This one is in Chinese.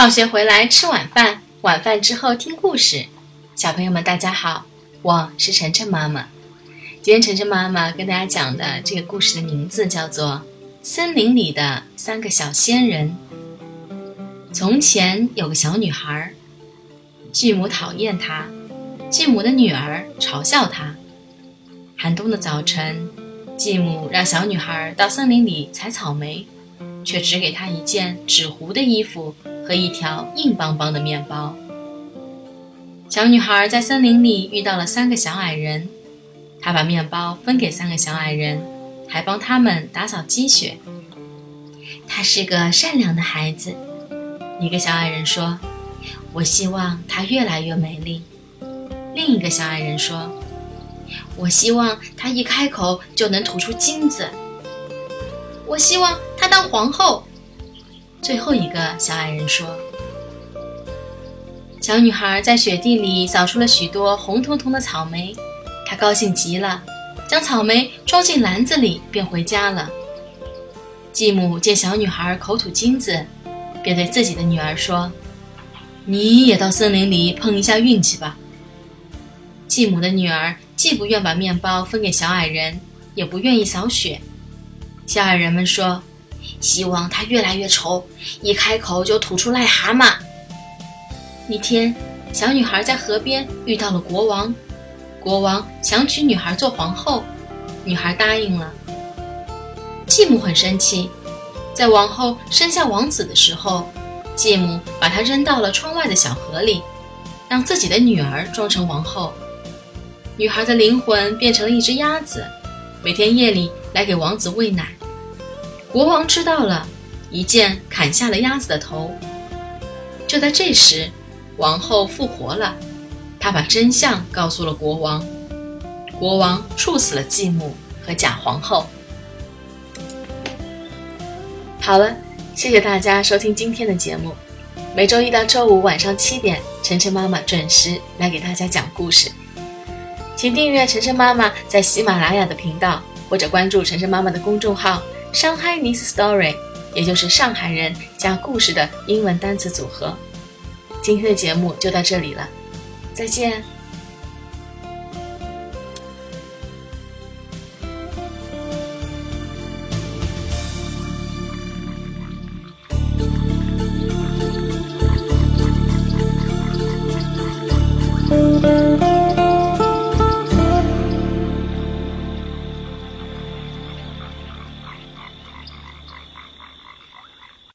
放学回来吃晚饭，晚饭之后听故事。小朋友们，大家好，我是晨晨妈妈。今天晨晨妈妈跟大家讲的这个故事的名字叫做《森林里的三个小仙人》。从前有个小女孩，继母讨厌她，继母的女儿嘲笑她。寒冬的早晨，继母让小女孩到森林里采草莓。却只给她一件纸糊的衣服和一条硬邦邦的面包。小女孩在森林里遇到了三个小矮人，她把面包分给三个小矮人，还帮他们打扫积雪。她是个善良的孩子，一个小矮人说：“我希望她越来越美丽。”另一个小矮人说：“我希望她一开口就能吐出金子。”我希望她当皇后。最后一个小矮人说：“小女孩在雪地里扫出了许多红彤彤的草莓，她高兴极了，将草莓装进篮子里，便回家了。”继母见小女孩口吐金子，便对自己的女儿说：“你也到森林里碰一下运气吧。”继母的女儿既不愿把面包分给小矮人，也不愿意扫雪。小矮人们说：“希望她越来越丑，一开口就吐出癞蛤蟆。”一天，小女孩在河边遇到了国王，国王想娶女孩做皇后，女孩答应了。继母很生气，在王后生下王子的时候，继母把她扔到了窗外的小河里，让自己的女儿装成王后。女孩的灵魂变成了一只鸭子，每天夜里来给王子喂奶。国王知道了，一剑砍下了鸭子的头。就在这时，王后复活了，她把真相告诉了国王。国王处死了继母和假皇后。好了，谢谢大家收听今天的节目。每周一到周五晚上七点，晨晨妈妈准时来给大家讲故事。请订阅晨晨妈妈在喜马拉雅的频道，或者关注晨晨妈妈的公众号。Shanghai needs story，也就是上海人加故事的英文单词组合。今天的节目就到这里了，再见。